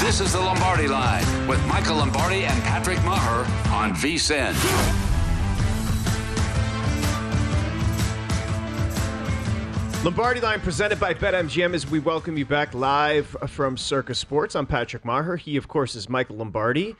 This is the Lombardi Line with Michael Lombardi and Patrick Maher on VSIN. Lombardi Line presented by BetMGM as we welcome you back live from Circa Sports. I'm Patrick Maher. He, of course, is Michael Lombardi.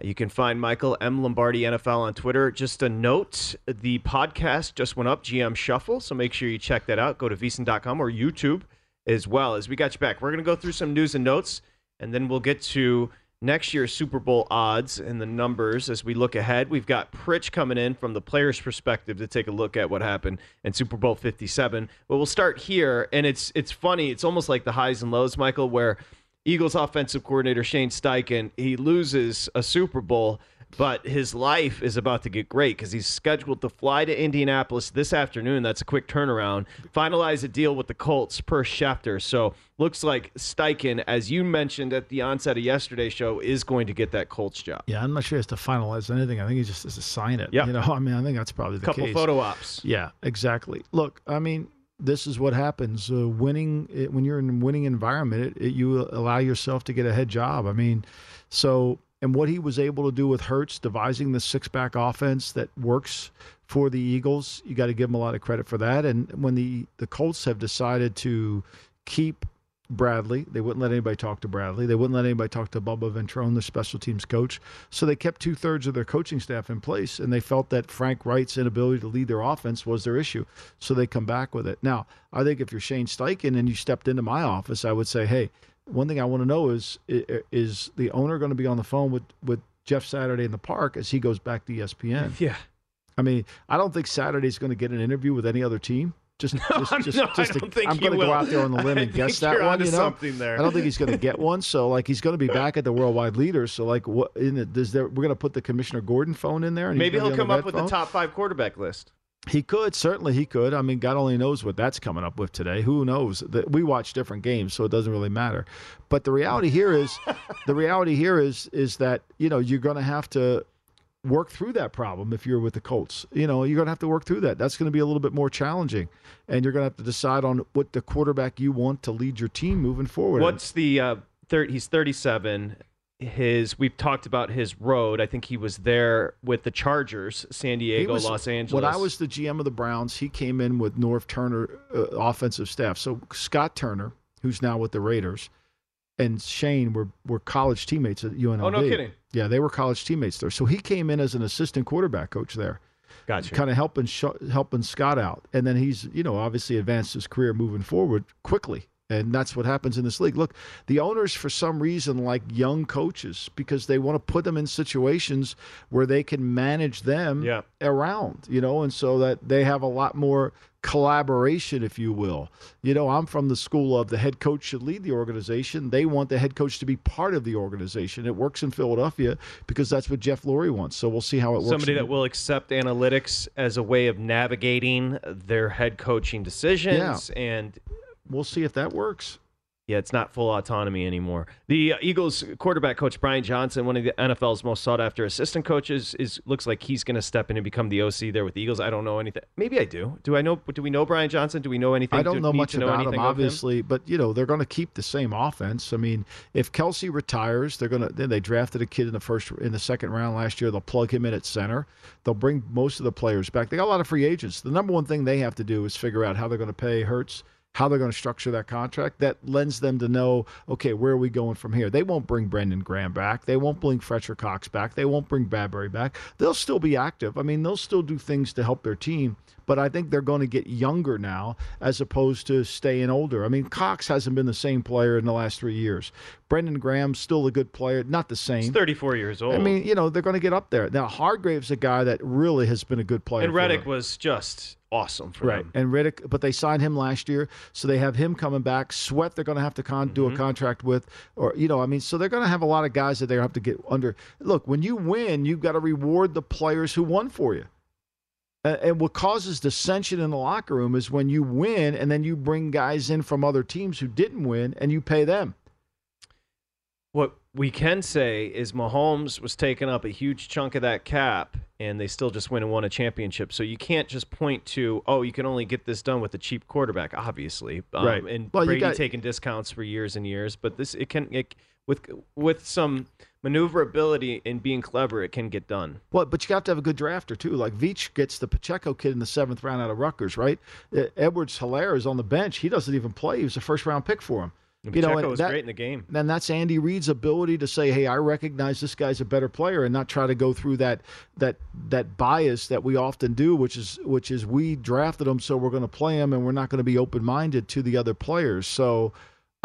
You can find Michael M. Lombardi NFL on Twitter. Just a note the podcast just went up, GM Shuffle, so make sure you check that out. Go to vsin.com or YouTube as well. As we got you back, we're going to go through some news and notes, and then we'll get to next year's Super Bowl odds and the numbers as we look ahead. We've got Pritch coming in from the player's perspective to take a look at what happened in Super Bowl 57. But we'll start here, and it's it's funny. It's almost like the highs and lows, Michael, where Eagles offensive coordinator Shane Steichen he loses a Super Bowl. But his life is about to get great because he's scheduled to fly to Indianapolis this afternoon. That's a quick turnaround. Finalize a deal with the Colts per Schefter. So looks like Steichen, as you mentioned at the onset of yesterday's show, is going to get that Colts job. Yeah, I'm not sure he has to finalize anything. I think he just has to sign it. Yeah. You know, I mean, I think that's probably the couple case. photo ops. Yeah, exactly. Look, I mean, this is what happens. Uh, winning it, when you're in a winning environment, it, it, you allow yourself to get a head job. I mean, so and what he was able to do with Hurts, devising the six back offense that works for the Eagles, you got to give him a lot of credit for that. And when the the Colts have decided to keep Bradley. They wouldn't let anybody talk to Bradley. They wouldn't let anybody talk to Bubba Ventrone, the special teams coach. So they kept two thirds of their coaching staff in place, and they felt that Frank Reich's inability to lead their offense was their issue. So they come back with it. Now, I think if you're Shane Steichen and you stepped into my office, I would say, hey, one thing I want to know is is the owner going to be on the phone with with Jeff Saturday in the park as he goes back to ESPN? Yeah. I mean, I don't think Saturday's going to get an interview with any other team. Just, just, just, no, just I don't think I'm going to go out there on the limb and guess that one. You know, something there. I don't think he's going to get one. So, like, he's going to be back at the worldwide leaders. So, like, what in it? Does there? We're going to put the Commissioner Gordon phone in there. And Maybe he'll come up with phone? the top five quarterback list. He could certainly he could. I mean, God only knows what that's coming up with today. Who knows? That we watch different games, so it doesn't really matter. But the reality here is, the reality here is is that you know you're going to have to work through that problem if you're with the Colts. You know, you're going to have to work through that. That's going to be a little bit more challenging, and you're going to have to decide on what the quarterback you want to lead your team moving forward. What's the uh, third? He's 37. His we've talked about his road. I think he was there with the Chargers, San Diego, was- Los Angeles. When I was the GM of the Browns, he came in with Norv Turner uh, offensive staff. So Scott Turner, who's now with the Raiders, and Shane were were college teammates at UNLV. Oh, no kidding. Yeah, they were college teammates there. So he came in as an assistant quarterback coach there, gotcha. kind of helping sh- helping Scott out. And then he's you know obviously advanced his career moving forward quickly. And that's what happens in this league. Look, the owners, for some reason, like young coaches because they want to put them in situations where they can manage them Yeah. around, you know, and so that they have a lot more collaboration, if you will. You know, I'm from the school of the head coach should lead the organization. They want the head coach to be part of the organization. It works in Philadelphia because that's what Jeff Lurie wants. So we'll see how it works. Somebody that will accept analytics as a way of navigating their head coaching decisions and we'll see if that works. Yeah, it's not full autonomy anymore. The uh, Eagles quarterback coach Brian Johnson, one of the NFL's most sought after assistant coaches, is looks like he's going to step in and become the OC there with the Eagles. I don't know anything. Maybe I do. Do I know? Do we know Brian Johnson? Do we know anything? I don't do, know much know about him, obviously, but you know they're going to keep the same offense. I mean, if Kelce retires, they're going to. Then they drafted a kid in the first in the second round last year. They'll plug him in at center. They'll bring most of the players back. They got a lot of free agents. The number one thing they have to do is figure out how they're going to pay Hurts. How they're going to structure that contract that lends them to know, okay, where are we going from here? They won't bring Brandon Graham back. They won't bring Fletcher Cox back. They won't bring Bradberry back. They'll still be active. I mean, they'll still do things to help their team, but I think they're going to get younger now as opposed to staying older. I mean, Cox hasn't been the same player in the last three years. Brandon Graham's still a good player, not the same. He's 34 years old. I mean, you know, they're going to get up there. Now, Hargrave's a guy that really has been a good player. and Reddick was just awesome for Right. them. And Riddick, but they signed him last year, so they have him coming back. Sweat, they're going to have to con- do Mm-hmm. a contract with, or you know, I mean, so they're going to have a lot of guys that they have to get under. Look, when you win, you've got to reward the players who won for you. And what causes dissension in the locker room is when you win, and then you bring guys in from other teams who didn't win, and you pay them. What we can say is Mahomes was taking up a huge chunk of that cap, and they still just went and won a championship. So you can't just point to, oh, you can only get this done with a cheap quarterback, obviously. Um, Right. And Well, Brady got- taking discounts for years and years, but this it can it, with with some maneuverability and being clever, it can get done. Well, but you have to have a good drafter too. Like Veach gets the Pacheco kid in the seventh round out of Rutgers, right? Edwards Helaire is on the bench. He doesn't even play. He was a first round pick for him. And You know, Pacheco was that- great in the game. And that's Andy Reid's ability to say, "Hey, I recognize this guy's a better player," and not try to go through that that that bias that we often do, which is which is we drafted him, so we're going to play him, and we're not going to be open minded to the other players. So.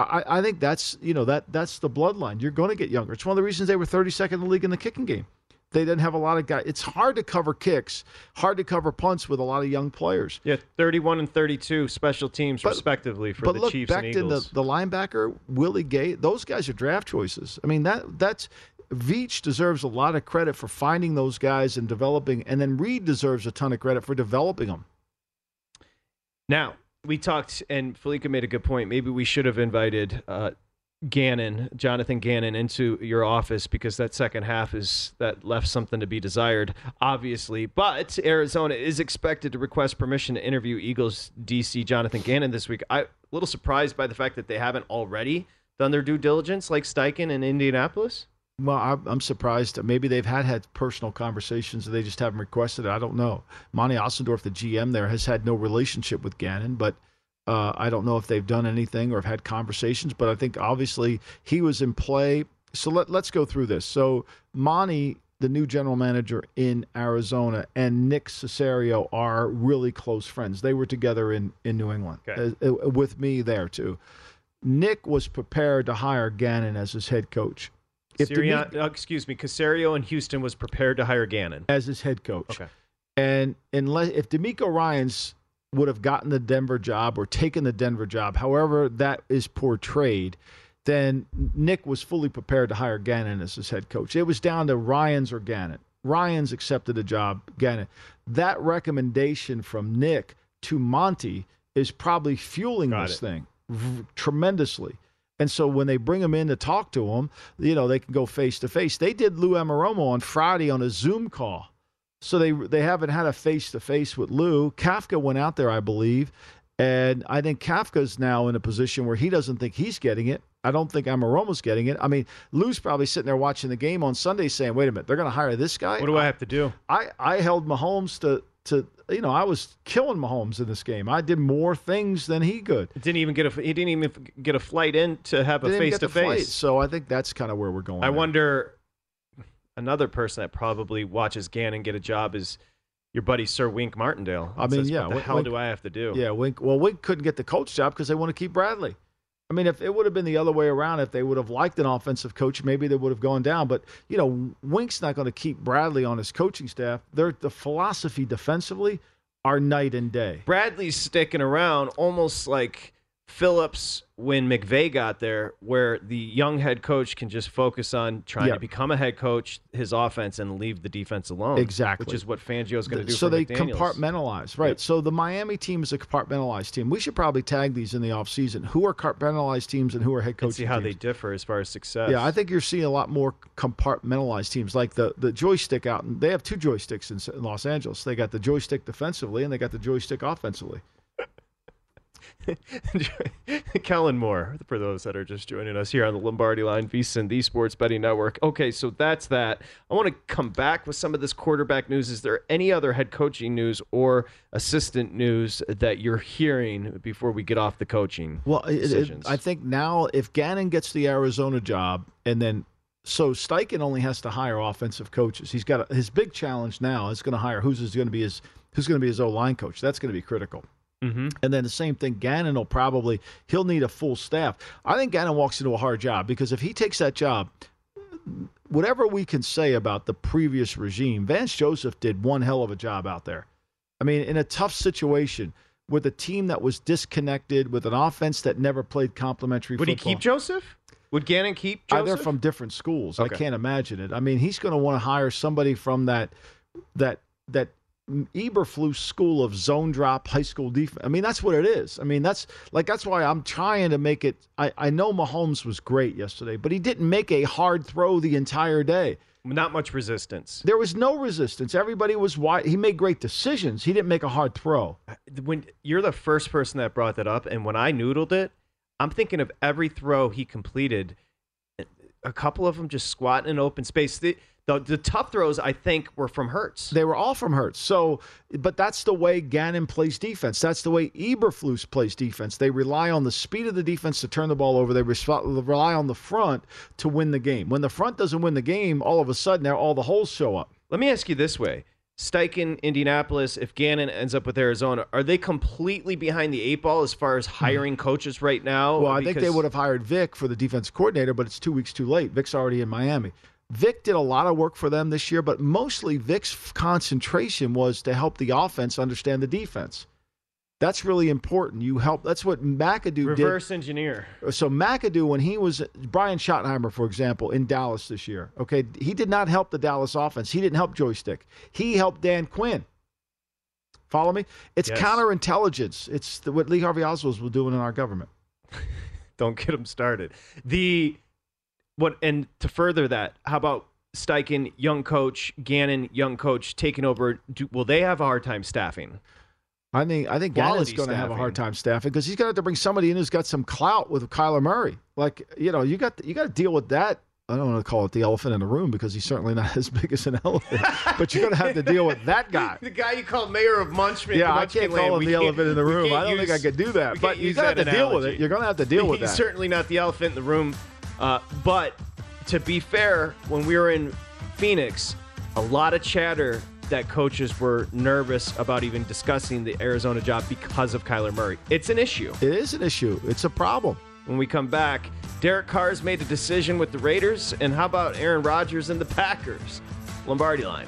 I, I think that's you know that that's the bloodline. You're going to get younger. It's one of the reasons they were 32nd in the league in the kicking game. They didn't have a lot of guys. It's hard to cover kicks, hard to cover punts with a lot of young players. Yeah, 31 and 32 special teams But- respectively for but the look, Chiefs and back to the, the linebacker, Willie Gay, those guys are draft choices. I mean, that that's Veach deserves a lot of credit for finding those guys and developing, and then Reid deserves a ton of credit for developing them. Now, we talked, and Felica made a good point. Maybe we should have invited uh, Gannon, Jonathan Gannon, into your office because that second half is that left something to be desired, obviously. But Arizona is expected to request permission to interview Eagles DC Jonathan Gannon this week. I'm a little surprised by the fact that they haven't already done their due diligence, like Steichen in Indianapolis. Well, I'm, I'm surprised. Maybe they've had had personal conversations and they just haven't requested it. I don't know. Monti Ossenfort, the GM there, has had no relationship with Gannon, but uh, I don't know if they've done anything or have had conversations. But I think obviously he was in play. So let, let's go through this. So Monti, the new general manager in Arizona, and Nick Caserio are really close friends. They were together in, in New England Okay. uh, uh, with me there too. Nick was prepared to hire Gannon as his head coach. If Sirian, uh, excuse me, Caserio in Houston was prepared to hire Gannon. as his head coach. Okay. And unless if DeMeco Ryans would have gotten the Denver job or taken the Denver job, however that is portrayed, then Nick was fully prepared to hire Gannon as his head coach. It was down to Ryans or Gannon. Ryans accepted the job, Gannon. That recommendation from Nick to Monti is probably fueling Got this it. thing v- tremendously. And so when they bring him in to talk to him, you know, they can go face to face. They did Lou Anarumo on Friday on a Zoom call. So they they haven't had a face to face with Lou. Kafka went out there, I believe, and I think Kafka's now in a position where he doesn't think he's getting it. I don't think Anarumo's getting it. I mean, Lou's probably sitting there watching the game on Sunday saying, "Wait a minute, they're going to hire this guy." What do I have to do? I I held Mahomes to to you know I was killing Mahomes in this game. I did more things than he could. Didn't even get a he didn't even get a flight in to have a face to face. So I think that's kind of where we're going. I there. wonder another person that probably watches Gannon get a job is your buddy Sir Wink Martindale. I mean, says, yeah, what the Wink- hell do I have to do? Yeah, Wink. Well, Wink couldn't get the coach job because they want to keep Bradley. I mean, if it would have been the other way around, if they would have liked an offensive coach, maybe they would have gone down. But you know, Wink's not going to keep Bradley on his coaching staff. Their the philosophy defensively are night and day. Bradley's sticking around almost like Phillips when McVay got there, where the young head coach can just focus on trying Yeah. to become a head coach, his offense, and leave the defense alone. Exactly. Which is what Fangio's going to do so they McDaniels. compartmentalize, right? Yep. So the Miami team is a compartmentalized team. We should probably tag these in the offseason. Who are compartmentalized teams and who are head coaching see how teams? they differ as far as success. Yeah, I think you're seeing a lot more compartmentalized teams, like the the joystick out. And they have two joysticks in, in Los Angeles. They got the joystick defensively, and they got the joystick offensively. Kellen Moore, for those that are just joining us here on the Lombardi Line, VSiN, the Sports Betting Network. Okay, so that's that. I want to come back with some of this quarterback news. Is there any other head coaching news or assistant news that you're hearing before we get off the coaching? Well, it- it- decisions? I think now if Gannon gets the Arizona job, and then so Steichen only has to hire offensive coaches. He's got a, his big challenge now is going to hire who's going to be his who's going to be his O line coach. That's going to be critical. Mm-hmm. And then the same thing, Gannon will probably he'll need a full staff. I think Gannon walks into a hard job because if he takes that job, whatever we can say about the previous regime, Vance Joseph did one hell of a job out there. I mean, in a tough situation with a team that was disconnected, with an offense that never played complimentary. Would he keep Joseph? Would Gannon keep Uh, Joseph? they're from different schools. Okay. I can't imagine it. I mean, he's going to want to hire somebody from that that that Eberflus school of zone drop high school defense. I mean, that's what it is. I mean, that's like that's why I'm trying to make it. I I know Mahomes was great yesterday, but he didn't make a hard throw the entire day. Not much resistance. There was no resistance. Everybody was wide. He made great decisions. He didn't make a hard throw. When you're the first person that brought that up, and when I noodled it, I'm thinking of every throw he completed. A couple of them just squatting in open space. The, the, the tough throws, I think, were from Hurts. They were all from Hurts. So, but that's the way Gannon plays defense. That's the way Eberflus plays defense. They rely on the speed of the defense to turn the ball over. They rely on the front to win the game. When the front doesn't win the game, all of a sudden, all the holes show up. Let me ask you this way. Steichen, Indianapolis, if Gannon ends up with Arizona, are they completely behind the eight ball as far as hiring coaches right now? Hmm. Well, I think they would have hired Vic for the defense coordinator, but it's two weeks too late. Vic's already in Miami. Vic did a lot of work for them this year, but mostly Vic's concentration was to help the offense understand the defense. That's really important. You help. That's what McAdoo did. reverse engineer. So McAdoo, when he was Brian Schottenheimer, for example, in Dallas this year, okay, he did not help the Dallas offense. He didn't help joystick. He helped Dan Quinn. Follow me? It's Yes. counterintelligence. It's the, what Lee Harvey Oswald was doing in our government. Don't get him started. The what and to further that, how about Steichen, young coach, Gannon, young coach, taking over? Do, will they have a hard time staffing? I think I think Gannon's Quality going to have a hard time staffing because he's going to have to bring somebody in who's got some clout with Kyler Murray. Like you know, you got you got to deal with that. I don't want to call it the elephant in the room because he's certainly not as big as an elephant, but you're going to have to deal with that guy. The guy you call mayor of Munchman. Yeah, I can't Land. call him We the elephant in the room. I don't think I could do that. But you're going to have that to deal with it. You're going to have to deal with that. He's that. certainly not the elephant in the room. Uh, but to be fair, when we were in Phoenix, a lot of chatter that coaches were nervous about even discussing the Arizona job because of Kyler Murray. It's an issue. It is an issue. It's a problem. When we come back, Derek Carr's made a decision with the Raiders, and how about Aaron Rodgers and the Packers? Lombardi line.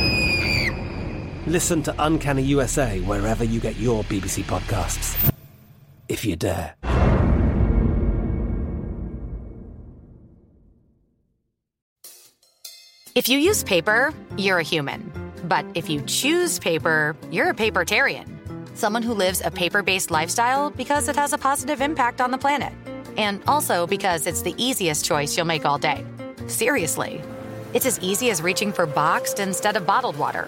Listen to Uncanny USA wherever you get your BBC podcasts, if you dare. If you use paper, you're a human. But if you choose paper, you're a papertarian. Someone who lives a paper based lifestyle because it has a positive impact on the planet. And also because it's the easiest choice you'll make all day. Seriously. It's as easy as reaching for boxed instead of bottled water.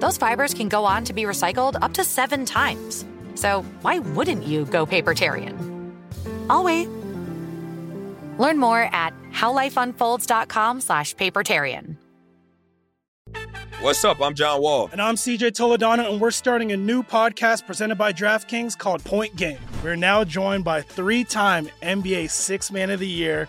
those fibers can go on to be recycled up to seven times. So why wouldn't you go papertarian? I'll wait. Learn more at howlifeunfolds.com slash papertarian. What's up? I'm John Wall. And I'm CJ Toledano, and we're starting a new podcast presented by DraftKings called Point Game. We're now joined by three time NBA Six Man of the Year,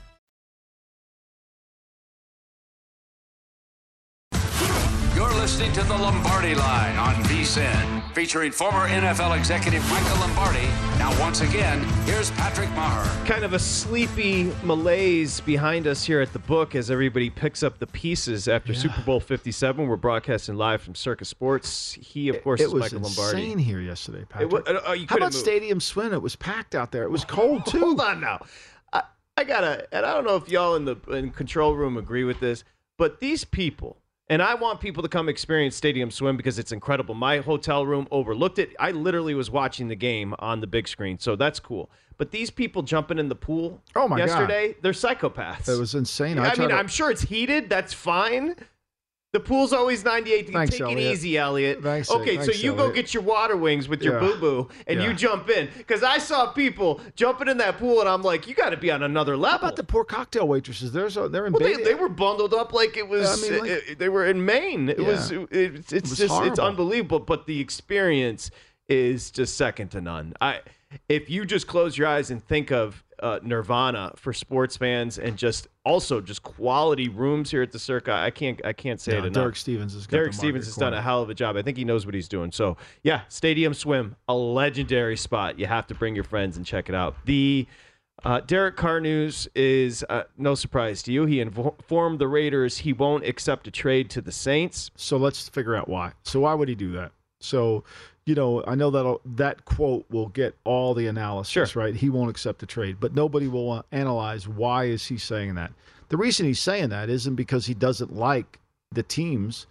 Listening to the Lombardi Line on VSIN, featuring former NFL executive Michael Lombardi. Now, once again, here's Patrick Maher. Kind of a sleepy malaise behind us here at the book as everybody picks up the pieces after Super Bowl 57. We're broadcasting live from Circa Sports. He, of course, it is was Michael Lombardi. insane here yesterday, Patrick. wa- uh, you How about move. Stadium Swim? It was packed out there. It was cold too. Hold on now. I, I gotta, and I don't know if y'all in the in control room agree with this, but these people, and I want people to come experience Stadium Swim because it's incredible. My hotel room overlooked it. I literally was watching the game on the big screen, so that's cool. But these people jumping in the pool Oh, my God. yesterday, they're psychopaths. It was insane. I, tried mean, to- I'm sure it's heated. That's fine. The pool's always 98. You Thanks, take Elliot. it easy, Elliot. Thanks, okay, thanks, so you go get your water wings with your Yeah. boo boo and Yeah. you jump in. Because I saw people jumping in that pool and I'm like, you got to be on another level. How about the poor cocktail waitresses? There's a, they're in well, they, they were bundled up like it was. I mean, like- it- they were in Maine. It Yeah. was. It, it's it's was just it's unbelievable. But the experience is just second to none. I if you just close your eyes and think of uh, Nirvana for sports fans and just also just quality rooms here at the Circa, I can't I can't say it enough. Derek Stevens has Derek Stevens has done a hell of a job. I think he knows what he's doing. So yeah, Stadium Swim, a legendary spot. You have to bring your friends and check it out. The uh, Derek Carr news is uh, no surprise to you. He informed the Raiders he won't accept a trade to the Saints. So let's figure out why. So why would he do that? So, you know, I know that that quote will get all the analysis, right? He won't accept the trade, but nobody will uh, analyze why is he saying that. The reason he's saying that isn't because he doesn't like the teams.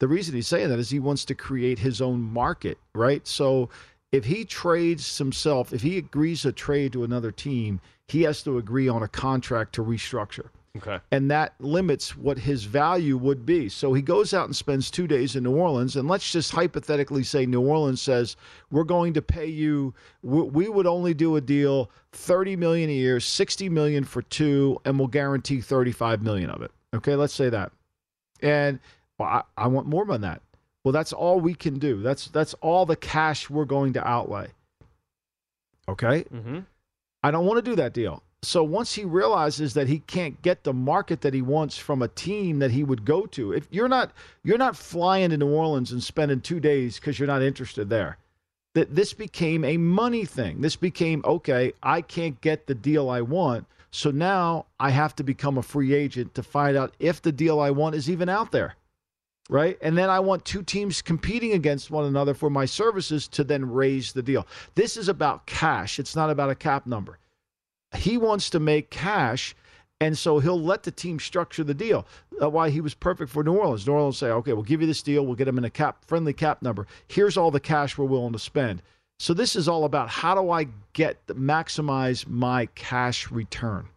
The reason he's saying that is he wants to create his own market, right? So if he trades himself, if he agrees to trade to another team, he has to agree on a contract to restructure Okay. and that limits what his value would be. So he goes out and spends two days in New Orleans, and let's just hypothetically say New Orleans says we're going to pay you. We, would only do a deal thirty million a year, sixty million for two, and we'll guarantee thirty-five million of it. Okay, let's say that, and well, I, I want more than that. Well, that's all we can do. That's that's all the cash we're going to outlay. Okay. Mm-hmm. I don't want to do that deal. So once he realizes that he can't get the market that he wants from a team that he would go to, if you're not you're not flying to New Orleans and spending two days because you're not interested there. That this became a money thing. This became okay. I can't get the deal I want, so now I have to become a free agent to find out if the deal I want is even out there right? And then I want two teams competing against one another for my services to then raise the deal. This is about cash. It's not about a cap number. He wants to make cash. And so he'll let the team structure the deal. Uh, why he was perfect for New Orleans. New Orleans say, okay, we'll give you this deal. We'll get him in a cap friendly cap number. Here's all the cash we're willing to spend. So this is all about how do I get maximize my cash return.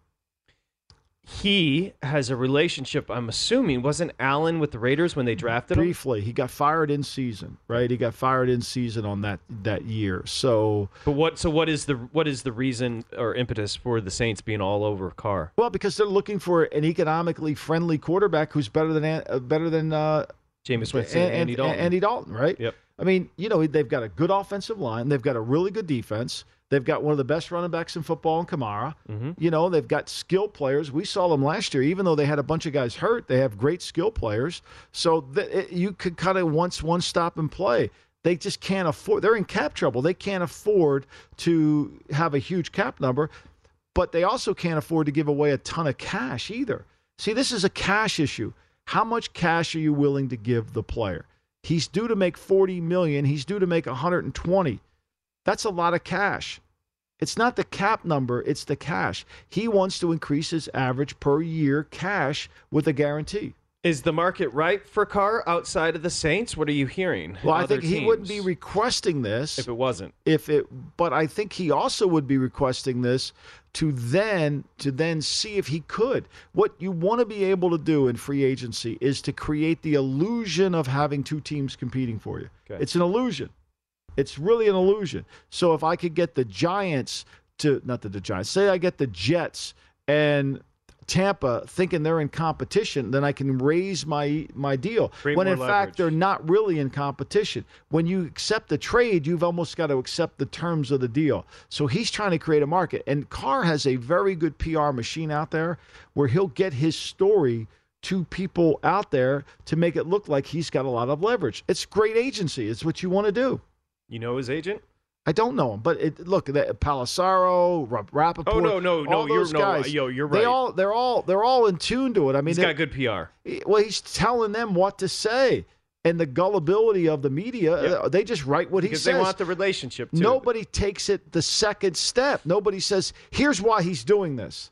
He has a relationship. I'm assuming wasn't Allen with the Raiders when they drafted him. Briefly, he got fired in season, right? He got fired in season on that that year. So, But what? So what is the what is the reason or impetus for the Saints being all over Carr? well, because they're looking for an economically friendly quarterback who's better than uh, better than uh, Jameis Winston, and, Andy Dalton. Andy Dalton, right? Yep. I mean, you know, they've got a good offensive line. They've got a really good defense. They've got one of the best running backs in football in Kamara. Mm-hmm. You know, they've got skill players. We saw them last year, even though they had a bunch of guys hurt. They have great skill players. So that it, you could kind of once one stop and play. They just can't afford. They're in cap trouble. They can't afford to have a huge cap number, but they also can't afford to give away a ton of cash either. See, this is a cash issue. How much cash are you willing to give the player? He's due to make 40 million. He's due to make 120. That's a lot of cash. It's not the cap number, it's the cash. He wants to increase his average per year cash with a guarantee. Is the market right for Carr outside of the Saints? What are you hearing? Well, I think he wouldn't be requesting this if it wasn't. if it but I think he also would be requesting this to then to then see if he could. What you want to be able to do in free agency is to create the illusion of having two teams competing for you. Okay. It's an illusion. It's really an illusion. So if I could get the Giants to not the, the Giants, say I get the Jets and Tampa thinking they're in competition, then I can raise my my deal. Create when in fact they're not really in competition. When you accept the trade, you've almost got to accept the terms of the deal. So he's trying to create a market. And Carr has a very good PR machine out there where he'll get his story to people out there to make it look like he's got a lot of leverage. It's great agency. It's what you want to do. You know his agent? I don't know him, but it, look, that Pelissero, Rapoport. Oh, no, no, no, you're- those no, guys, yo, you're right. They all, they're all, they're all in tune to it. I mean, he's got good PR. well, he's telling them what to say, and the gullibility of the media, uh, they just write what he because says. they want the relationship too. Nobody takes it the second step. Nobody says, "Here's why he's doing this."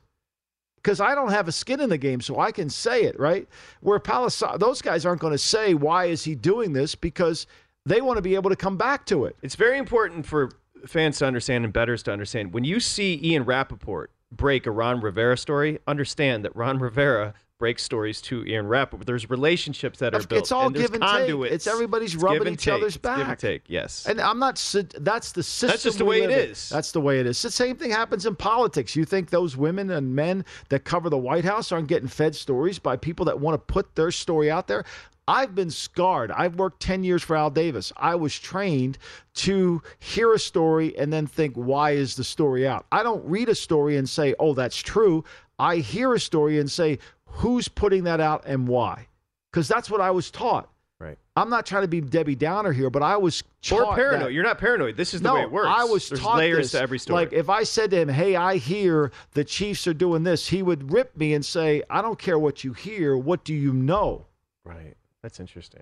Because I don't have a skin in the game, so I can say it, right? Where Palisade, those guys aren't going to say, "Why is he doing this?" Because they want to be able to come back to it. It's very important for fans to understand and betters to understand. When you see Ian Rapoport break a Ron Rivera story, understand that Ron Rivera breaks stories to Ian Rapoport. There's relationships that are It's built. all and give and take. It's everybody's It's rubbing each take. other's It's Give and back. take, yes. And I'm not. That's the system. That's just the way it in. is. That's the way it is. The same thing happens in politics. You think those women and men that cover the White House aren't getting fed stories by people that want to put their story out there? I've been scarred. I've worked 10 years for Al Davis. I was trained to hear a story and then think, why is the story out? I don't read a story and say, oh, that's true. I hear a story and say, who's putting that out and why? Because that's what I was taught. Right. I'm not trying to be Debbie Downer here, but I was taught Or paranoid. that- You're not paranoid. This is the no, way it works. I was There's taught layers this. to every story. Like if I said to him, "Hey, I hear the Chiefs are doing this," he would rip me and say, "I don't care what you hear. What do you know?" right. That's interesting.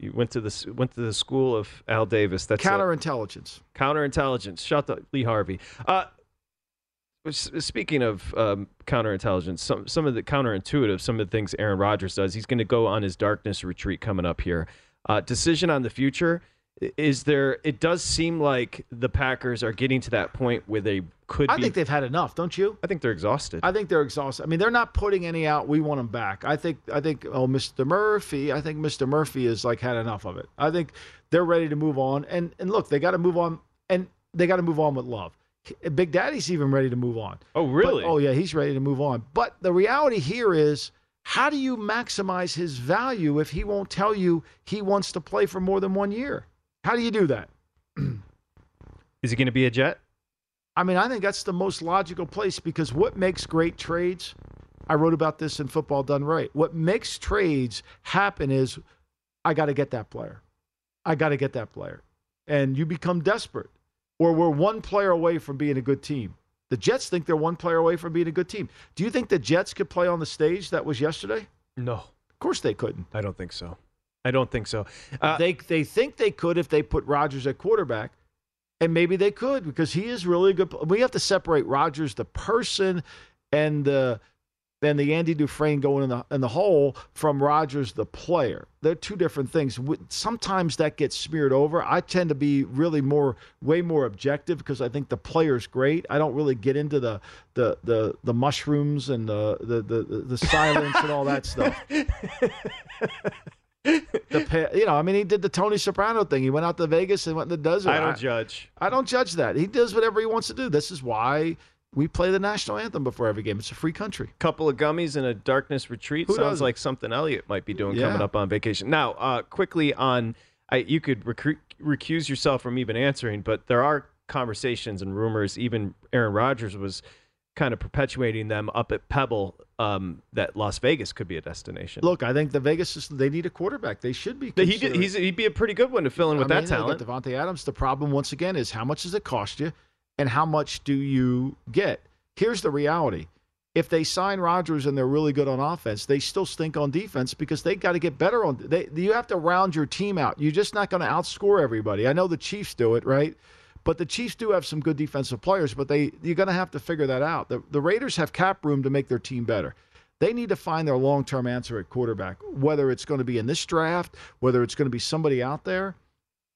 You went to the went to the school of Al Davis. That's a- Counterintelligence. counterintelligence. Shout out to Lee Harvey. Uh, speaking of um, counterintelligence, some some of the counterintuitive, some of the things Aaron Rodgers does. He's going to go on his darkness retreat coming up here. Uh, decision on the future. Is there? It does seem like the Packers are getting to that point where they could. I be, think they've had enough, don't you? I think they're exhausted. I think they're exhausted. I mean, they're not putting any out. We want them back. I think. I think. Oh, Mr. Murphy. I think Mr. Murphy has like had enough of it. I think they're ready to move on. And and look, they got to move on. And they got to move on with love. Big Daddy's even ready to move on. oh, really? But- oh yeah, he's ready to move on. But the reality here is, how do you maximize his value if he won't tell you he wants to play for more than one year? How do you do that? Is it going to be a Jet? I mean, I think that's the most logical place because what makes great trades? I wrote about this in Football Done Right. What makes trades happen is I got to get that player. I got to get that player. And you become desperate. Or we're one player away from being a good team. The Jets think they're one player away from being a good team. Do you think the Jets could play on the stage that was yesterday? No, Of course they couldn't. I don't think so. I don't think so. Uh, they they think they could if they put Rodgers at quarterback. And maybe they could because he is really good. We have to separate Rodgers, the person, and the and the Andy Dufresne going in the in the hole from Rodgers, the player. They're two different things. Sometimes that gets smeared over. I tend to be really more, way more objective because I think the player's great. I don't really get into the the the, the mushrooms and the the the, the silence and all that stuff. the you know, I mean, he did the Tony Soprano thing. He went out to Vegas and went in the desert. I don't I, judge. I don't judge that. He does whatever he wants to do. This is why we play the national anthem before every game. It's a free country. Couple of gummies and a darkness retreat Who sounds doesn't? like something Elliot might be doing yeah. coming up on vacation. Now, uh, quickly on, I, you could recruit, recuse yourself from even answering, but there are conversations and rumors. Even Aaron Rodgers was kind of perpetuating them up at Pebble um, that Las Vegas could be a destination. Look, I think the Vegas system, they need a quarterback. They should be. He did, he'd be a pretty good one to fill in with mean, that talent. Davante Adams. The problem once again is how much does it cost you, and how much do you get? Here's the reality. If they sign Rodgers and they're really good on offense, they still stink on defense because they got to get better on. They you have to round your team out. You're just not going to outscore everybody. I know the Chiefs do it, right? But the Chiefs do have some good defensive players, but they you're going to have to figure that out. The, the Raiders have cap room to make their team better. They need to find their long term answer at quarterback, whether it's going to be in this draft, whether it's going to be somebody out there.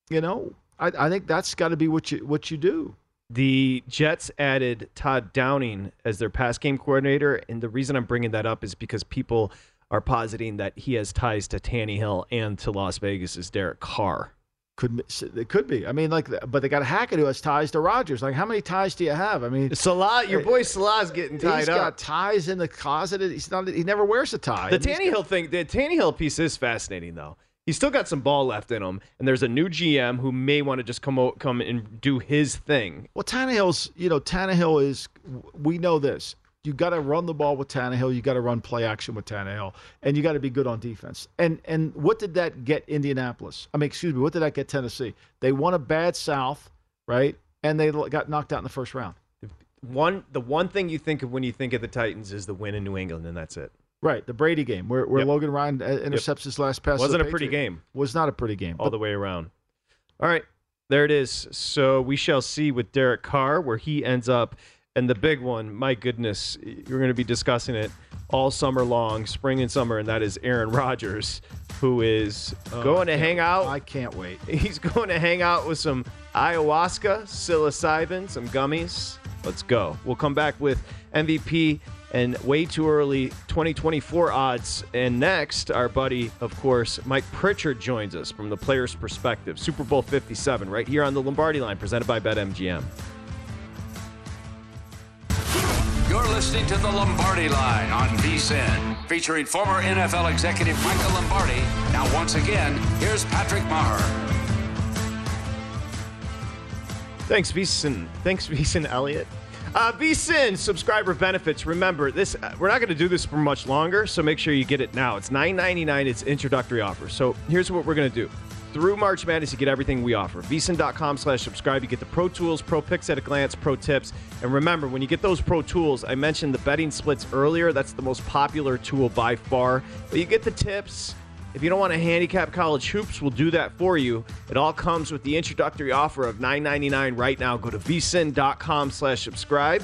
You know, I, I think that's got to be what you what you do. The Jets added Todd Downing as their pass game coordinator, and the reason I'm bringing that up is because people are positing that he has ties to Tannehill and to Las Vegas as Derek Carr. Could it could be? I mean, like, but they got a Hackett who has ties to Rodgers. Like, how many ties do you have? I mean, Salah, your eh, boy Salah's getting tied he's up. He's got ties in the closet. He's not. He never wears a tie. The Tannehill got, thing, the Tannehill piece is fascinating, though. He's still got some ball left in him, and there's a new GM who may want to just come out, come and do his thing. Well, Tannehill's, you know, Tannehill is. We know this. You got to run the ball with Tannehill. You got to run play action with Tannehill, and you got to be good on defense. And and what did that get Indianapolis? I mean, excuse me, what did that get Tennessee? They won a bad South, right? And they got knocked out in the first round. One, the one thing you think of when you think of the Titans is the win in New England, and that's it. Right, the Brady game where, where yep. Logan Ryan uh, intercepts yep. his last pass. Wasn't a pretty game. Was not a pretty game. All but, the way around. All right, there it is. So we shall see with Derek Carr where he ends up and the big one, my goodness, you're going to be discussing it all summer long, spring and summer, and that is Aaron Rodgers, who is oh, going to hang out. I can't wait. He's going to hang out with some ayahuasca, psilocybin, some gummies. Let's go. We'll come back with MVP and way too early 2024 odds. And next, our buddy, of course, Mike Pritchard joins us from the player's perspective. Super Bowl 57, right here on the Lombardi line, presented by BetMGM. You're listening to the Lombardi Line on VSIN, featuring former NFL executive Michael Lombardi. Now, once again, here's Patrick Maher. Thanks, VSIN. Thanks, VSIN Elliott. Uh, VSIN subscriber benefits. Remember, this uh, we're not going to do this for much longer, so make sure you get it now. It's $9.99. It's introductory offer. So here's what we're going to do through March Madness, you get everything we offer. VSIN.com slash subscribe. You get the Pro Tools, Pro Picks at a glance, Pro Tips. And remember, when you get those Pro Tools, I mentioned the betting splits earlier. That's the most popular tool by far. But you get the tips. If you don't want to handicap college hoops, we'll do that for you. It all comes with the introductory offer of $9.99 right now. Go to vsin.com slash subscribe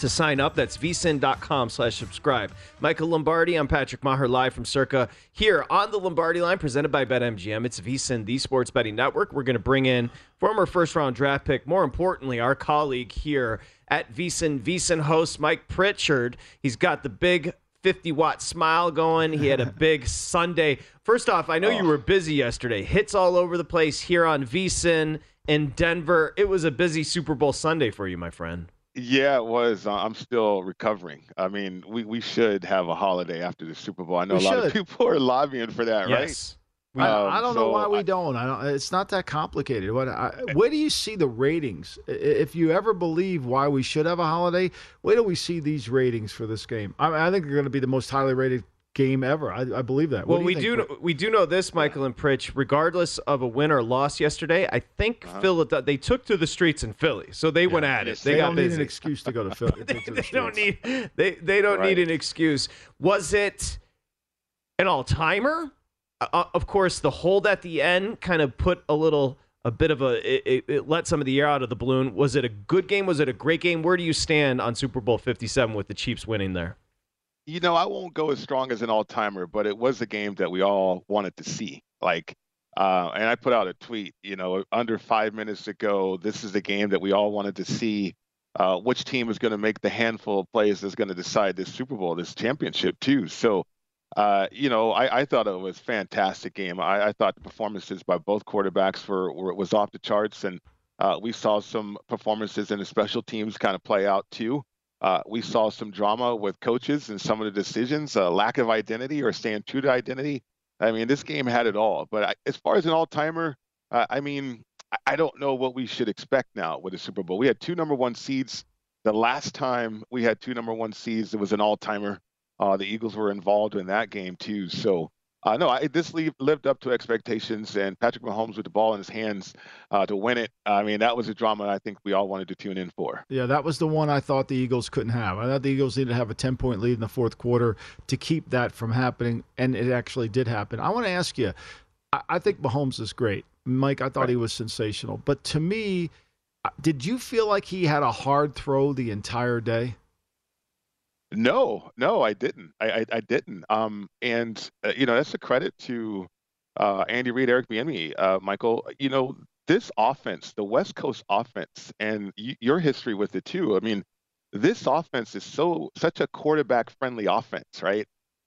to sign up. That's vsin.com slash subscribe. Michael Lombardi, I'm Patrick Maher, live from Circa here on the Lombardi line, presented by BetMGM. It's vsin, the sports betting network. We're going to bring in former first round draft pick, more importantly, our colleague here at vsin, vsin host Mike Pritchard. He's got the big 50 watt smile going. He had a big Sunday. First off, I know oh. you were busy yesterday. Hits all over the place here on VSIN in Denver. It was a busy Super Bowl Sunday for you, my friend. Yeah, it was. Uh, I'm still recovering. I mean, we, we should have a holiday after the Super Bowl. I know we a lot of people are lobbying for that, yes. right? I, um, I, don't so know why we I, don't. I don't. It's not that complicated. What? I, where do you see the ratings? If you ever believe why we should have a holiday, where do we see these ratings for this game? I, I think they're going to be the most highly rated game ever. I, I believe that. Well, do we think, do know, we do know this, Michael and Pritch. Regardless of a win or loss yesterday, I think uh-huh. Philadelphia they took to the streets in Philly, so they yeah, went at it. They, they got don't busy. need an excuse to go to Philly. they, they don't need they they don't right. need an excuse. Was it an all timer? Uh, uh, of course, the hold at the end kind of put a little a bit of a it, it, it let some of the air out of the balloon. Was it a good game? Was it a great game? Where do you stand on Super Bowl 57 with the Chiefs winning there? You know, I won't go as strong as an all timer, but it was a game that we all wanted to see. Like, uh, and I put out a tweet, you know, under five minutes ago. This is the game that we all wanted to see. Uh, which team is going to make the handful of plays that's going to decide this Super Bowl, this championship, too? So, uh, you know, I, I, thought it was a fantastic game. I, I, thought the performances by both quarterbacks were, were was off the charts, and uh, we saw some performances in the special teams kind of play out too. Uh, we saw some drama with coaches and some of the decisions, uh, lack of identity or staying true to identity. I mean, this game had it all. But I, as far as an all-timer, uh, I mean, I don't know what we should expect now with the Super Bowl. We had two number one seeds. The last time we had two number one seeds, it was an all-timer. Uh, the Eagles were involved in that game too. So uh, no, I, this leave, lived up to expectations, and Patrick Mahomes with the ball in his hands uh, to win it. I mean, that was a drama I think we all wanted to tune in for. Yeah, that was the one I thought the Eagles couldn't have. I thought the Eagles needed to have a 10 point lead in the fourth quarter to keep that from happening, and it actually did happen. I want to ask you I, I think Mahomes is great. Mike, I thought right. he was sensational. But to me, uh, did you feel like he had a hard throw the entire day? No, no, I didn't. I, I, I didn't. Um, and uh, you know that's a credit to uh, Andy Reid, Eric Bieniemy, uh, Michael. You know this offense, the West Coast offense, and y- your history with it too. I mean, this offense is so such a quarterback friendly offense, right?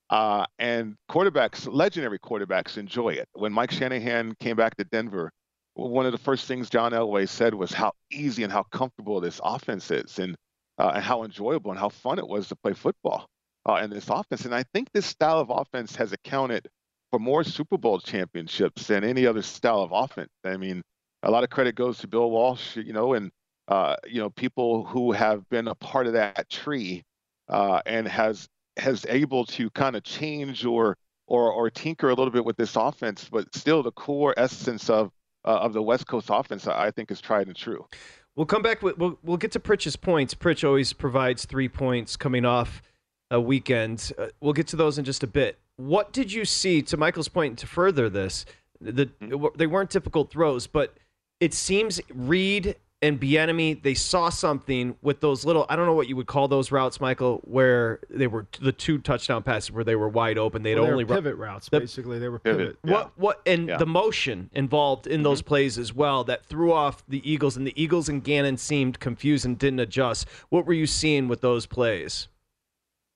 Uh, and quarterbacks, legendary quarterbacks, enjoy it. When Mike Shanahan came back to Denver, one of the first things John Elway said was how easy and how comfortable this offense is. And uh, and how enjoyable and how fun it was to play football uh, in this offense. And I think this style of offense has accounted for more Super Bowl championships than any other style of offense. I mean, a lot of credit goes to Bill Walsh, you know, and uh, you know people who have been a part of that tree uh, and has has able to kind of change or or or tinker a little bit with this offense, but still the core essence of uh, of the West Coast offense, I think, is tried and true. We'll come back with we'll we'll get to Pritch's points. Pritch always provides three points coming off a weekend. Uh, we'll get to those in just a bit. What did you see to Michael's point to further this? The, they weren't difficult throws, but it seems Reid and Bieniemy, they saw something with those little I don't know what you would call those routes, Michael, where they were the two touchdown passes where they were wide open. They'd well, only pivot routes, the, basically. They were pivot. pivot yeah. What what and yeah. the motion involved in mm-hmm. those plays as well that threw off the Eagles and the Eagles and Gannon seemed confused and didn't adjust. What were you seeing with those plays?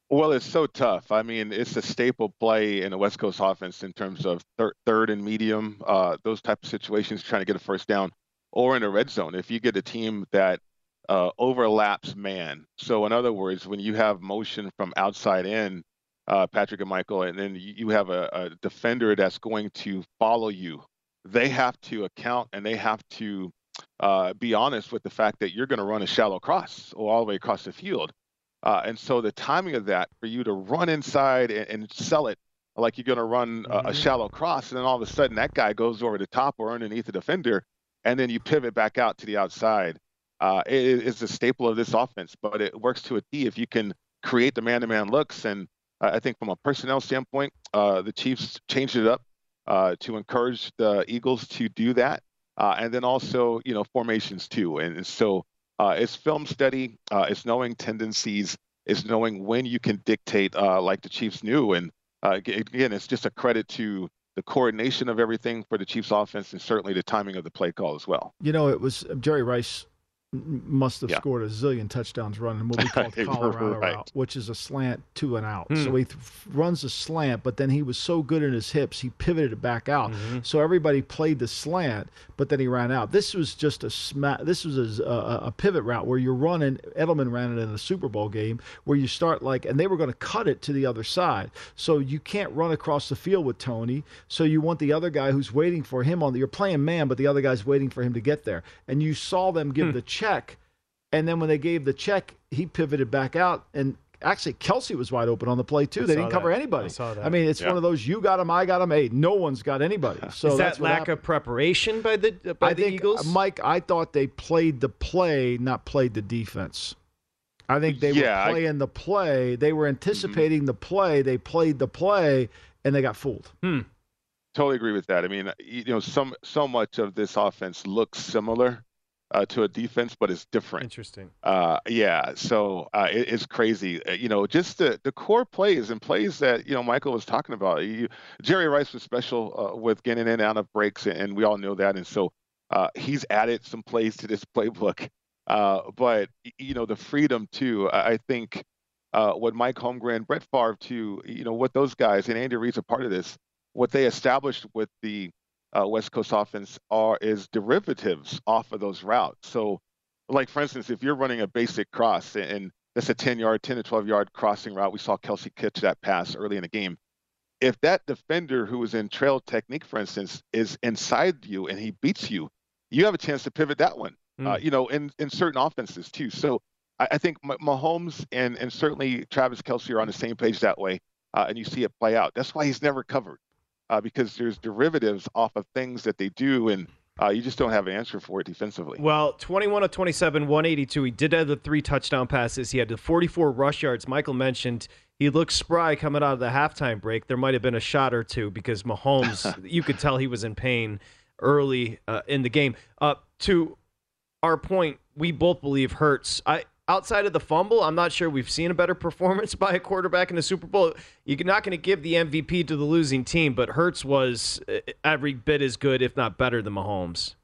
Well, it's so tough. I mean, it's a staple play in the West Coast offense in terms of thir- third and medium, uh, those type of situations, trying to get a first down or in a red zone if you get a team that uh, overlaps man. So in other words, when you have motion from outside in, uh, Patrick and Michael, and then you have a, a, defender that's going to follow you, they have to account and they have to uh, be honest with the fact that you're going to run a shallow cross or all the way across the field. Uh, and so the timing of that for you to run inside and, and sell it like you're going to run a, a, mm-hmm. shallow cross, and then all of a sudden that guy goes over the top or underneath the defender and then you pivot back out to the outside. Uh, it is a staple of this offense, but it works to a T if you can create the man-to-man looks. And uh, I think from a personnel standpoint, uh, the Chiefs changed it up uh, to encourage the Eagles to do that, uh, and then also you know formations too. And, and so it's film study, it's knowing tendencies, it's knowing when you can dictate like the Chiefs knew. And again, it's just a credit to the coordination of everything for the Chiefs offense and certainly the timing of the play call as well. You know, it was Jerry Rice must have yeah. scored a zillion touchdowns running what we call the Colorado right. route, which is a slant to an out. Hmm. So he th- runs a slant, but then he was so good in his hips, he pivoted it back out. Mm-hmm. So everybody played the slant, but then he ran out. This was just a sma- This was a, a, a, pivot route where you're running. Edelman ran it in a Super Bowl game where you start like, and they were going to cut it to the other side. So you can't run across the field with Tony. So you want the other guy who's waiting for him on the. You're playing man, but the other guy's waiting for him to get there. And you saw them give hmm. the check, and then when they gave the check, he pivoted back out, and actually Kelce was wide open on the play too. I they didn't cover that. anybody. I, saw that. I mean, it's yeah. one of those you got him, I got him. Hey, no one's got anybody. So is that lack of preparation by the by I the think, Eagles? Mike, I thought they played the play, not played the defense. I think they yeah, were playing I, the play. They were anticipating mm-hmm. the play. They played the play, and they got fooled. Hmm. totally agree with that. I mean, you know, some so much of this offense looks similar uh, to a defense, but it's different. Interesting. Uh, yeah, so uh, it, it's crazy. Uh, you know, just the the core plays and plays that you know Michael was talking about. You, Jerry Rice was special uh, with getting in and out of breaks, and we all know that. And so uh, he's added some plays to this playbook. but you know, the freedom too. I think what Mike Holmgren, Brett Favre too. You know, what those guys and Andy Reid's a part of this what they established with the uh, West Coast offense are is derivatives off of those routes. So, like for instance, if you're running a basic cross and that's a 10 yard, 10 to 12 yard crossing route, we saw Kelce catch that pass early in the game. If that defender who is in trail technique, for instance, is inside you and he beats you, you have a chance to pivot that one. Mm. Uh, you know, in in certain offenses too. So I, I think Mahomes and and certainly Travis Kelce are on the same page that way, uh, and you see it play out. That's why he's never covered uh, because there's derivatives off of things that they do, and uh, you just don't have an answer for it defensively. Well, 21 of 27, 182. He did have the three touchdown passes. He had the 44 rush yards. Michael mentioned he looked spry coming out of the halftime break. There might have been a shot or two because Mahomes, you could tell he was in pain early uh, in the game. Uh, to our point, we both believe Hurts. I outside of the fumble, I'm not sure we've seen a better performance by a quarterback in the Super Bowl. You're not going to give the MVP to the losing team, but Hurts was uh, every bit as good, if not better, than Mahomes.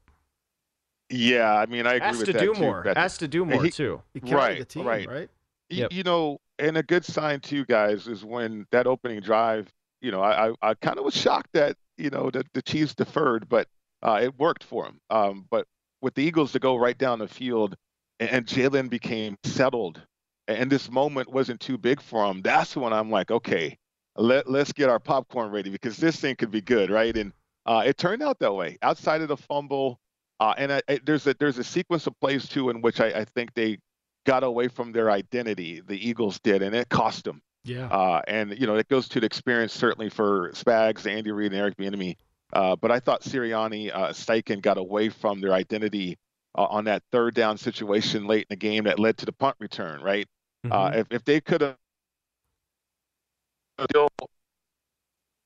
Yeah, I mean, I agree Has with to that do too, more. Patrick. Has to do more He- too. right, the team, right, right? Y- Yep. You know, and a good sign too, guys, is when that opening drive. You know, I I, I kind of was shocked that you know that the Chiefs deferred, but uh, it worked for them. Um, but with the Eagles to go right down the field, and, Jalen became settled, and this moment wasn't too big for him. That's when I'm like, okay, let let's get our popcorn ready because this thing could be good, right? And uh, it turned out that way. Outside of the fumble, uh, and I, I, there's a there's a sequence of plays too in which I, I think they got away from their identity. The Eagles did, and it cost them. Yeah. Uh, and you know it goes to the experience certainly for Spags, Andy Reid, and Eric Bieniemy. Uh, but I thought Sirianni, uh, Steichen got away from their identity uh, on that third down situation late in the game that led to the punt return. Right. Uh, if if they could have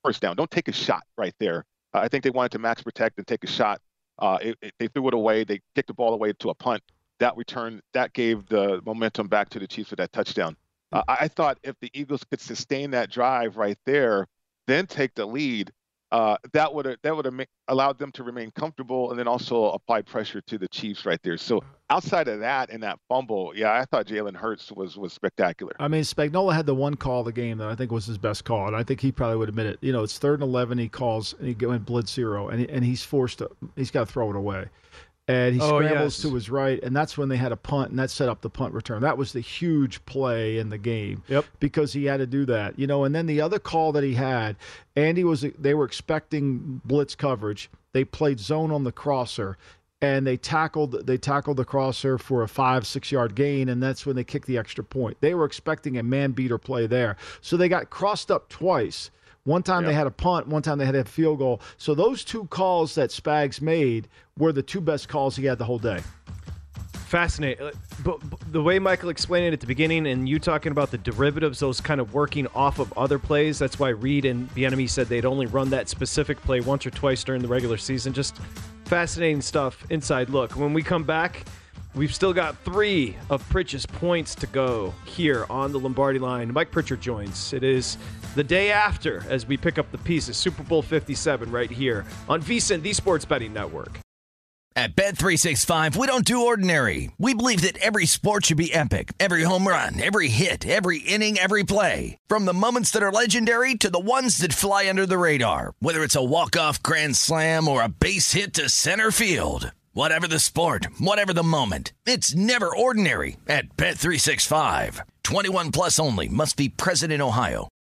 first down, don't take a shot right there. Uh, I think they wanted to max protect and take a shot. Uh, it, it- they threw it away. They kicked the ball away to a punt. That return that gave the momentum back to the Chiefs for that touchdown. Uh, I I thought if the Eagles could sustain that drive right there, then take the lead, uh, that would have that would have allowed them to remain comfortable and then also apply pressure to the Chiefs right there. So outside of that and that fumble, yeah, I thought Jalen Hurts was was spectacular. I mean, Spagnuolo had the one call of the game that I think was his best call, and I think he probably would admit it. You know, it's third and eleven. He calls and he went blitz zero, and he, and he's forced to. He's got to throw it away, and he Oh, scrambles yes. to his right, and that's when they had a punt, and that set up the punt return. That was the huge play in the game. Yep. Because he had to do that, you know. And then the other call that he had, Andy was they were expecting blitz coverage. They played zone on the crosser and they tackled they tackled the crosser for a five six yard gain and that's when they kicked the extra point they were expecting a man beater play there so they got crossed up twice one time they had a punt one time they had a field goal so those two calls that spags made were the two best calls he had the whole day Fascinating. Uh, But, but the way Michael explained it at the beginning, and you talking about the derivatives, those kind of working off of other plays. That's why Reid and Bieniemy said they'd only run that specific play once or twice during the regular season. Just fascinating stuff. Inside look. When we come back, we've still got three of Pritch's points to go here on the Lombardi line. Mike Pritchard joins. It is the day after as we pick up the pieces. Super Bowl 57 right here on VSIN, the Sports Betting Network. At Bet365, we don't do ordinary. We believe that every sport should be epic. Every home run, every hit, every inning, every play. From the moments that are legendary to the ones that fly under the radar. Whether it's a walk-off grand slam or a base hit to center field. Whatever the sport, whatever the moment. It's never ordinary at Bet365. 21 plus only must be present in Ohio.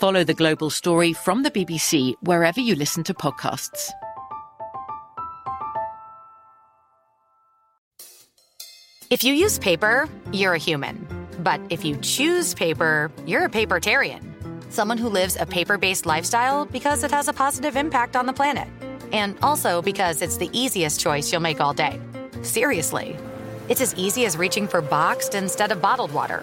Follow the global story from the BBC wherever you listen to podcasts. If you use paper, you're a human. But if you choose paper, you're a papertarian. Someone who lives a paper based lifestyle because it has a positive impact on the planet. And also because it's the easiest choice you'll make all day. Seriously. It's as easy as reaching for boxed instead of bottled water.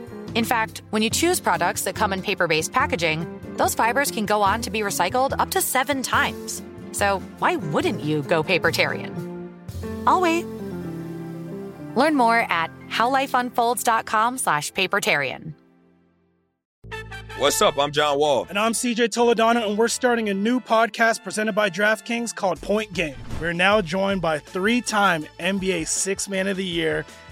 In fact, when you choose products that come in paper based packaging, those fibers can go on to be recycled up to seven times. So why wouldn't you go papertarian? I'll wait. Learn more at howlifeunfolds.com slash papertarian. What's up? I'm John Wall. And I'm CJ Toledano, and we're starting a new podcast presented by DraftKings called Point Game. We're now joined by three time NBA Six Man of the Year,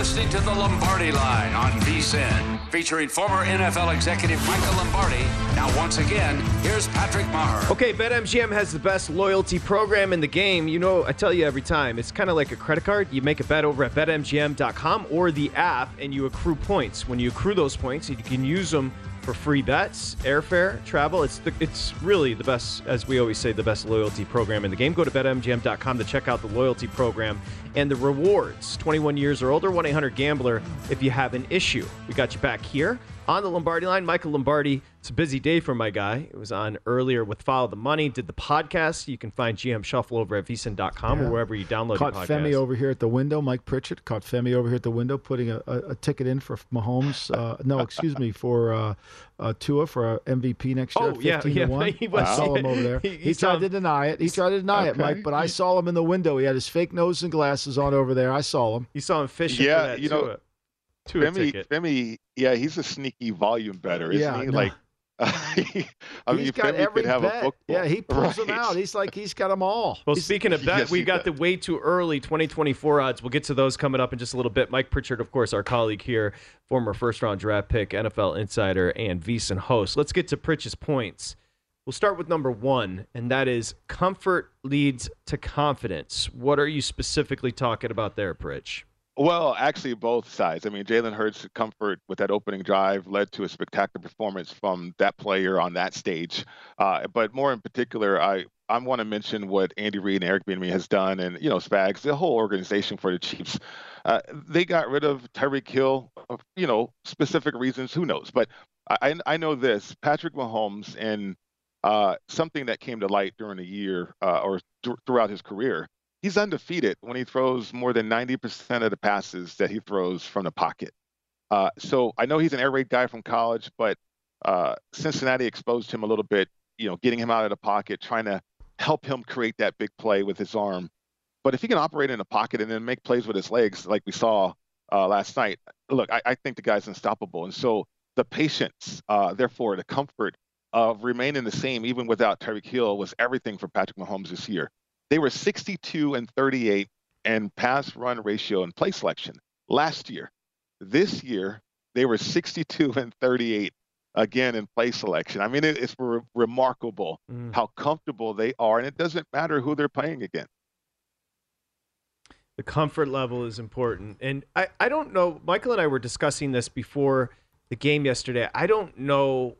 Listening to the Lombardi Line on VSIN, featuring former NFL executive Michael Lombardi. Now, once again, here's Patrick Maher. Okay, BetMGM has the best loyalty program in the game. You know, I tell you every time, it's kind of like a credit card. You make a bet over at betmgm.com or the app, and you accrue points. When you accrue those points, you can use them for free bets, airfare, travel. It's the, it's really the best, as we always say, the best loyalty program in the game. Go to betmgm.com to check out the loyalty program and the rewards. 21 years or older, 1 800 Gambler if you have an issue. We got you back here on the Lombardi line. Michael Lombardi. It's a busy day for my guy. It was on earlier with Follow the Money, did the podcast. You can find GM Shuffle over at vsin.com Yeah. or wherever you download Caught your podcast. Femi over here at the window. Mike Pritchard. caught Femi over here at the window, putting a, a, a ticket in for Mahomes. Uh, no, excuse me, for uh, uh, Tua for a MVP next year. Oh, yeah, 15 yeah, one. he was- I saw him over there. he- He, he tried him- to deny it. He tried to deny it, Mike. But I saw him in the window. He had his fake nose and glasses on over there. I saw him. You saw him fishing Yeah, for that you know, Tua, Tua Femi, ticket. Femi, yeah, he's a sneaky volume better, isn't Yeah, he? no. Like, I mean, He's got Femi every could have bet. a book. Yeah, he pulls them out. He's like he's got them all. Well, He's- speaking of that, Yes, we he got does. the way too early 2024 odds. We'll get to those coming up in just a little bit. Mike Pritchard, of course, our colleague here, former first round draft pick, NFL insider, and VSiN host. Let's get to Pritch's points. We'll start with number one, and that is comfort leads to confidence. What are you specifically talking about there, Pritch? Well, actually, both sides. I mean, Jalen Hurts' comfort with that opening drive led to a spectacular performance from that player on that stage. Uh, but more in particular, I I want to mention what Andy Reid and Eric Bieniemy has done, and you know, Spags, the whole organization for the Chiefs. Uh, they got rid of Tyreek Hill, uh, you know, specific reasons. Who knows? But I I know this: Patrick Mahomes and uh, something that came to light during the year uh, or th- throughout his career he's undefeated when he throws more than 90% of the passes that he throws from the pocket. Uh, so I know he's an air raid guy from college, but uh, Cincinnati exposed him a little bit, you know, getting him out of the pocket, trying to help him create that big play with his arm. But if he can operate in the pocket and then make plays with his legs, like we saw uh, last night, look, I, I think the guy's unstoppable. And so the patience, uh, therefore, the comfort of remaining the same even without Tyreek Hill was everything for Patrick Mahomes this year. They were 62 and 38 in pass run ratio and play selection last year. This year, they were 62 and 38 again in play selection. I mean, it, it's re- remarkable Mm. how comfortable they are, and it doesn't matter who they're playing against. The comfort level is important. And I, I don't know, Michael and I were discussing this before the game yesterday. I don't know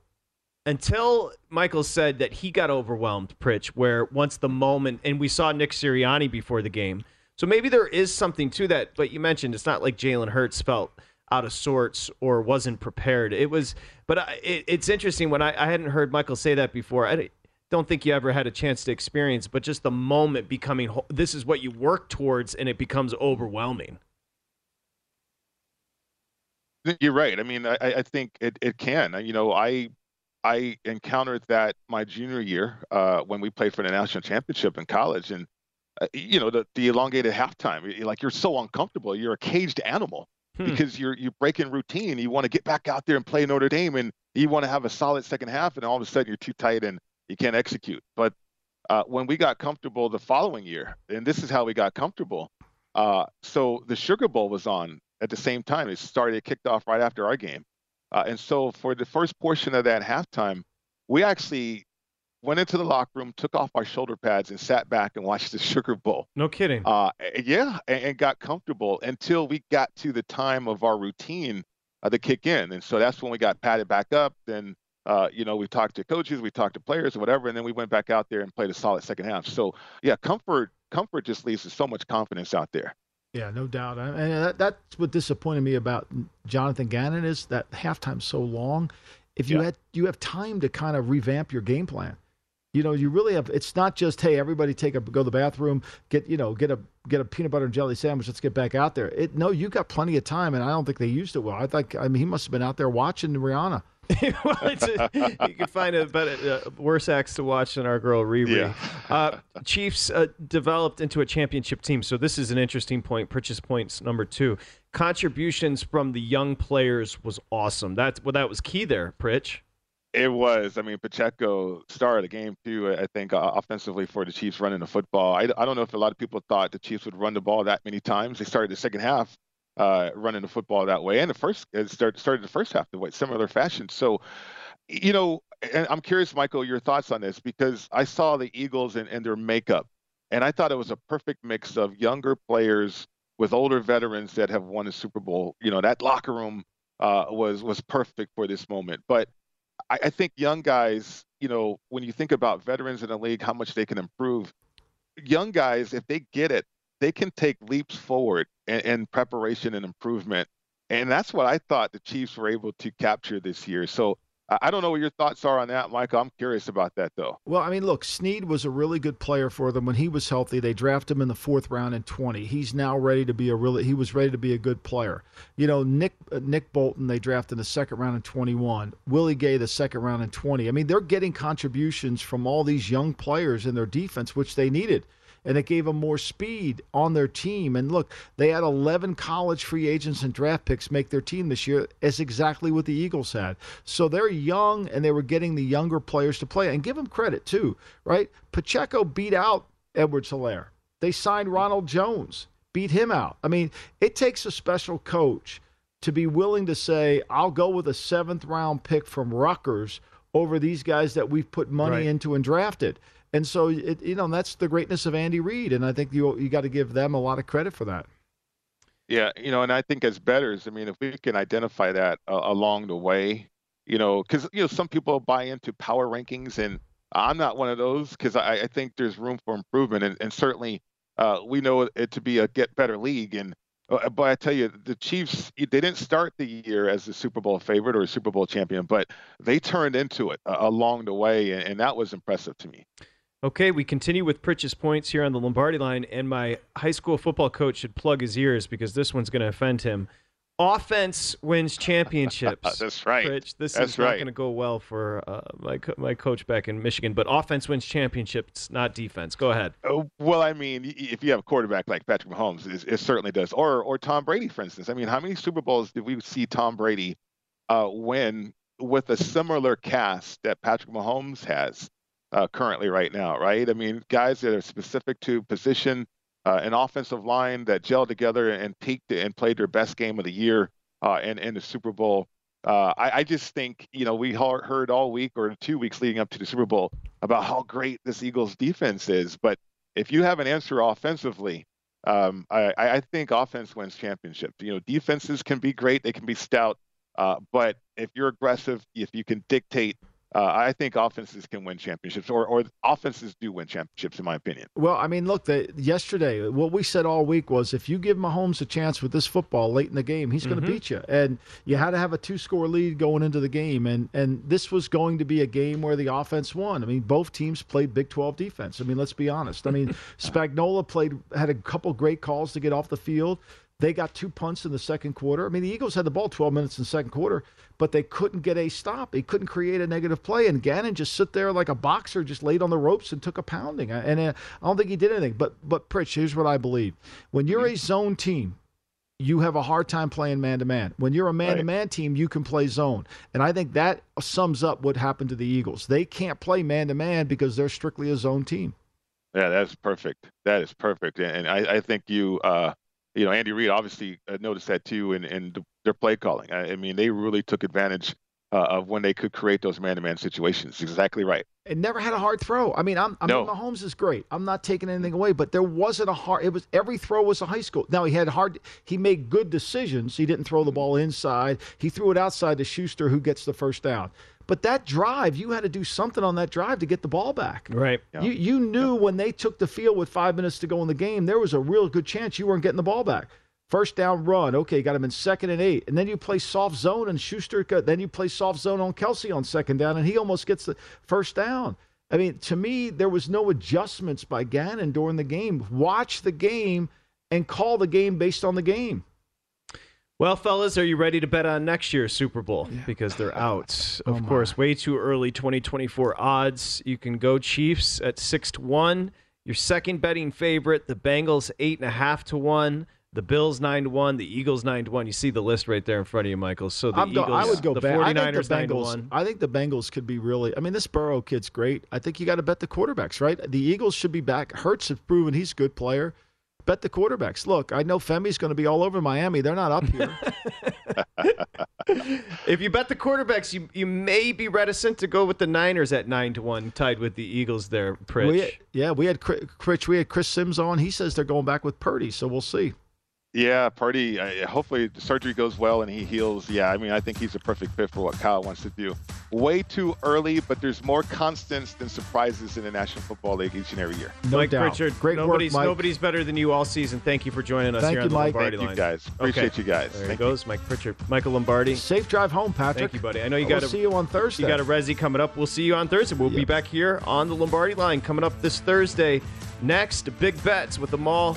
until Michael said that he got overwhelmed, Pritch, where once the moment, and we saw Nick Sirianni before the game. So maybe there is something to that. But you mentioned it's not like Jalen Hurts felt out of sorts or wasn't prepared. It was, but I, it, it's interesting when I, I hadn't heard Michael say that before. I don't think you ever had a chance to experience, but just the moment becoming this is what you work towards, and it becomes overwhelming. You're right. I mean, I, I think it, it can. You know, I I encountered that my junior year uh, when we played for the national championship in college, and uh, you know the, the elongated halftime. Like you're so uncomfortable. You're a caged animal hmm. because you're you're breaking routine. You want to get back out there and play Notre Dame, and you want to have a solid second half, and all of a sudden you're too tight and you can't execute. But uh, when we got comfortable the following year, and this is how we got comfortable. Uh, so the Sugar Bowl was on at the same time. It started, it kicked off right after our game. Uh, and so for the first portion of that halftime, we actually went into the locker room, took off our shoulder pads, and sat back and watched the Sugar Bowl. No kidding. Uh, yeah, and, and, got comfortable until we got to the time of our routine uh, to kick in, and so that's when we got patted back up. Then, uh, you know, we talked to coaches, we talked to players, or whatever, and then we went back out there and played a solid second half. So, yeah, comfort, comfort just leads to so much confidence out there. Yeah, no doubt. And that, that's what disappointed me about Jonathan Gannon is that halftime's so long. If you yeah. had you have time to kind of revamp your game plan. You know, you really have. It's not just hey, everybody take a go to the bathroom, get you know, get a get a peanut butter and jelly sandwich. Let's get back out there. It no, you got plenty of time, and I don't think they used it well. I think I mean he must have been out there watching Rihanna. well, a, you can find a better, uh, worse acts to watch than our girl Riri. Yeah. uh, Chiefs uh, developed into a championship team, so this is an interesting point. Pritch's points number two. Contributions from the young players was awesome. That's well, that was key there, Pritch. It was. I mean, Pacheco started the game too. I think uh, offensively for the Chiefs running the football. I, I don't know if a lot of people thought the Chiefs would run the ball that many times. They started the second half uh, running the football that way, and the first it started, started the first half the way similar fashion. So, you know, and I'm curious, Michael, your thoughts on this because I saw the Eagles and, and their makeup, and I thought it was a perfect mix of younger players with older veterans that have won a Super Bowl. You know, that locker room uh, was was perfect for this moment. But I, I think young guys, you know, when you think about veterans in the league, how much they can improve, young guys, if they get it, they can take leaps forward in, in preparation and improvement. And that's what I thought the Chiefs were able to capture this year. So I don't know what your thoughts are on that, Michael. I'm curious about that, though. Well, I mean, look, Sneed was a really good player for them when he was healthy. They drafted him in the fourth round in 20. He's now ready to be a really. He was ready to be a good player. You know, Nick uh, Nick Bolton they drafted in the second round in 21. Willie Gay the second round in 20. I mean, they're getting contributions from all these young players in their defense, which they needed and it gave them more speed on their team. And look, they had 11 college free agents and draft picks make their team this year, as exactly what the Eagles had. So they're young, and they were getting the younger players to play. And give them credit, too, right? Pacheco beat out Edwards-Helaire. They signed Ronald Jones, beat him out. I mean, it takes a special coach to be willing to say, I'll go with a seventh round pick from Rutgers over these guys that we've put money right. into and drafted. And so, it, you know, that's the greatness of Andy Reid, and I think you you got to give them a lot of credit for that. Yeah, you know, and I think as betters, I mean, if we can identify that uh, along the way, you know, because you know some people buy into power rankings, and I'm not one of those because I, I, think there's room for improvement, and, and certainly uh, we know it to be a get better league. And uh, but I tell you, the Chiefs they didn't start the year as a Super Bowl favorite or a Super Bowl champion, but they turned into it uh, along the way, and, and that was impressive to me. Okay, we continue with Pritch's points here on the Lombardi line, and my high school football coach should plug his ears because this one's going to offend him. Offense wins championships. That's right. Pritch, this That's is not right. going to go well for uh, my co- my coach back in Michigan. But offense wins championships, not defense. Go ahead. Oh, well, I mean, if you have a quarterback like Patrick Mahomes, it, it, certainly does. Or or Tom Brady, for instance. I mean, how many Super Bowls did we see Tom Brady uh, win with a similar cast that Patrick Mahomes has? Uh, currently right now, right? I mean, guys that are specific to position, uh, an offensive line that gelled together and peaked and played their best game of the year uh, in, in the Super Bowl. Uh, I, I, just think, you know, we heard all week or two weeks leading up to the Super Bowl about how great this Eagles defense is. But if you have an answer offensively, Um, I, I think offense wins championships. You know, defenses can be great, they can be stout, uh, but if you're aggressive, if you can dictate uh, I think offenses can win championships, or, or offenses do win championships, in my opinion. Well, I mean, look, the, yesterday, what we said all week was if you give Mahomes a chance with this football late in the game, he's going to beat you. And you had to have a two score lead going into the game. And, and this was going to be a game where the offense won. I mean, both teams played Big 12 defense. I mean, let's be honest. I mean, Spagnuolo played, had a couple great calls to get off the field. They got two punts in the second quarter. I mean, the Eagles had the ball 12 minutes in the second quarter, but they couldn't get a stop. They couldn't create a negative play. And Gannon just sit there like a boxer, just laid on the ropes and took a pounding. And uh, I don't think he did anything. But, but Pritch, here's what I believe. When you're a zone team, you have a hard time playing man to man. When you're a man to man team, you can play zone. And I think that sums up what happened to the Eagles. They can't play man to man because they're strictly a zone team. Yeah, that's perfect. That is perfect, and, and I, I think you, uh, you know, Andy Reid obviously uh, noticed that too in, in their play calling. I, I mean, they really took advantage uh, of when they could create those man-to-man situations. Exactly right. It never had a hard throw. I mean, I'm, I No. mean, Mahomes is great. I'm not taking anything away, but there wasn't a hard. It was every throw was a high school. Now he had hard. He made good decisions. He didn't throw the ball inside. He threw it outside to Schuster, who gets the first down. But that drive, you had to do something on that drive to get the ball back. Right. You you knew when they took the field with five minutes to go in the game, there was a real good chance you weren't getting the ball back. First down run, okay, got him in second and eight, and then you play soft zone and Schuster. got- Then you play soft zone on Kelce on second down, and he almost gets the first down. I mean, to me, there was no adjustments by Gannon during the game. Watch the game and call the game based on the game. Well, fellas, are you ready to bet on next year's Super Bowl? Because they're out. Oh, Of course, way too early 2024 odds. You can go Chiefs at 6 to 1. Your second betting favorite, the Bengals 8.5 to 1. The Bills 9 to 1. The Eagles 9 to 1. You see the list right there in front of you, Michael. So the I'm Eagles, I would go the back. 49ers I think the 9 to Bengals. 1. I think the Bengals could be really. I mean, this Burrow kid's great. I think you got to bet the quarterbacks, right? The Eagles should be back. Hurts has proven he's a good player. Bet the quarterbacks. Look, I know Femi's going to be all over Miami. They're not up here. If you bet the quarterbacks, you, you may be reticent to go with the Niners at 9 to 1, tied with the Eagles there, Pritch. we, yeah, we had Chris- we had Chris Sims on. He says they're going back with Purdy, so we'll see. Yeah, Purdy. Uh, hopefully the surgery goes well and he heals. Yeah, I mean, I think he's a perfect fit for what Kyle wants to do. Way too early, but there's more constants than surprises in the National Football League each and every year. No Mike doubt. Pritchard, Great work, nobody's, Mike. Nobody's better than you all season. Thank you for joining us Thank here you, on the Mike. Lombardi Thank you, guys. Appreciate you guys. There he Thank goes, Mike Pritchard. Michael Lombardi. Safe drive home, Patrick. Thank you, buddy. I know you We'll got see you on Thursday. You got a resi coming up. We'll see you on Thursday. We'll be back here on the Lombardi line coming up this Thursday. Next, big bets with the mall,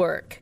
work.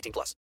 18 plus.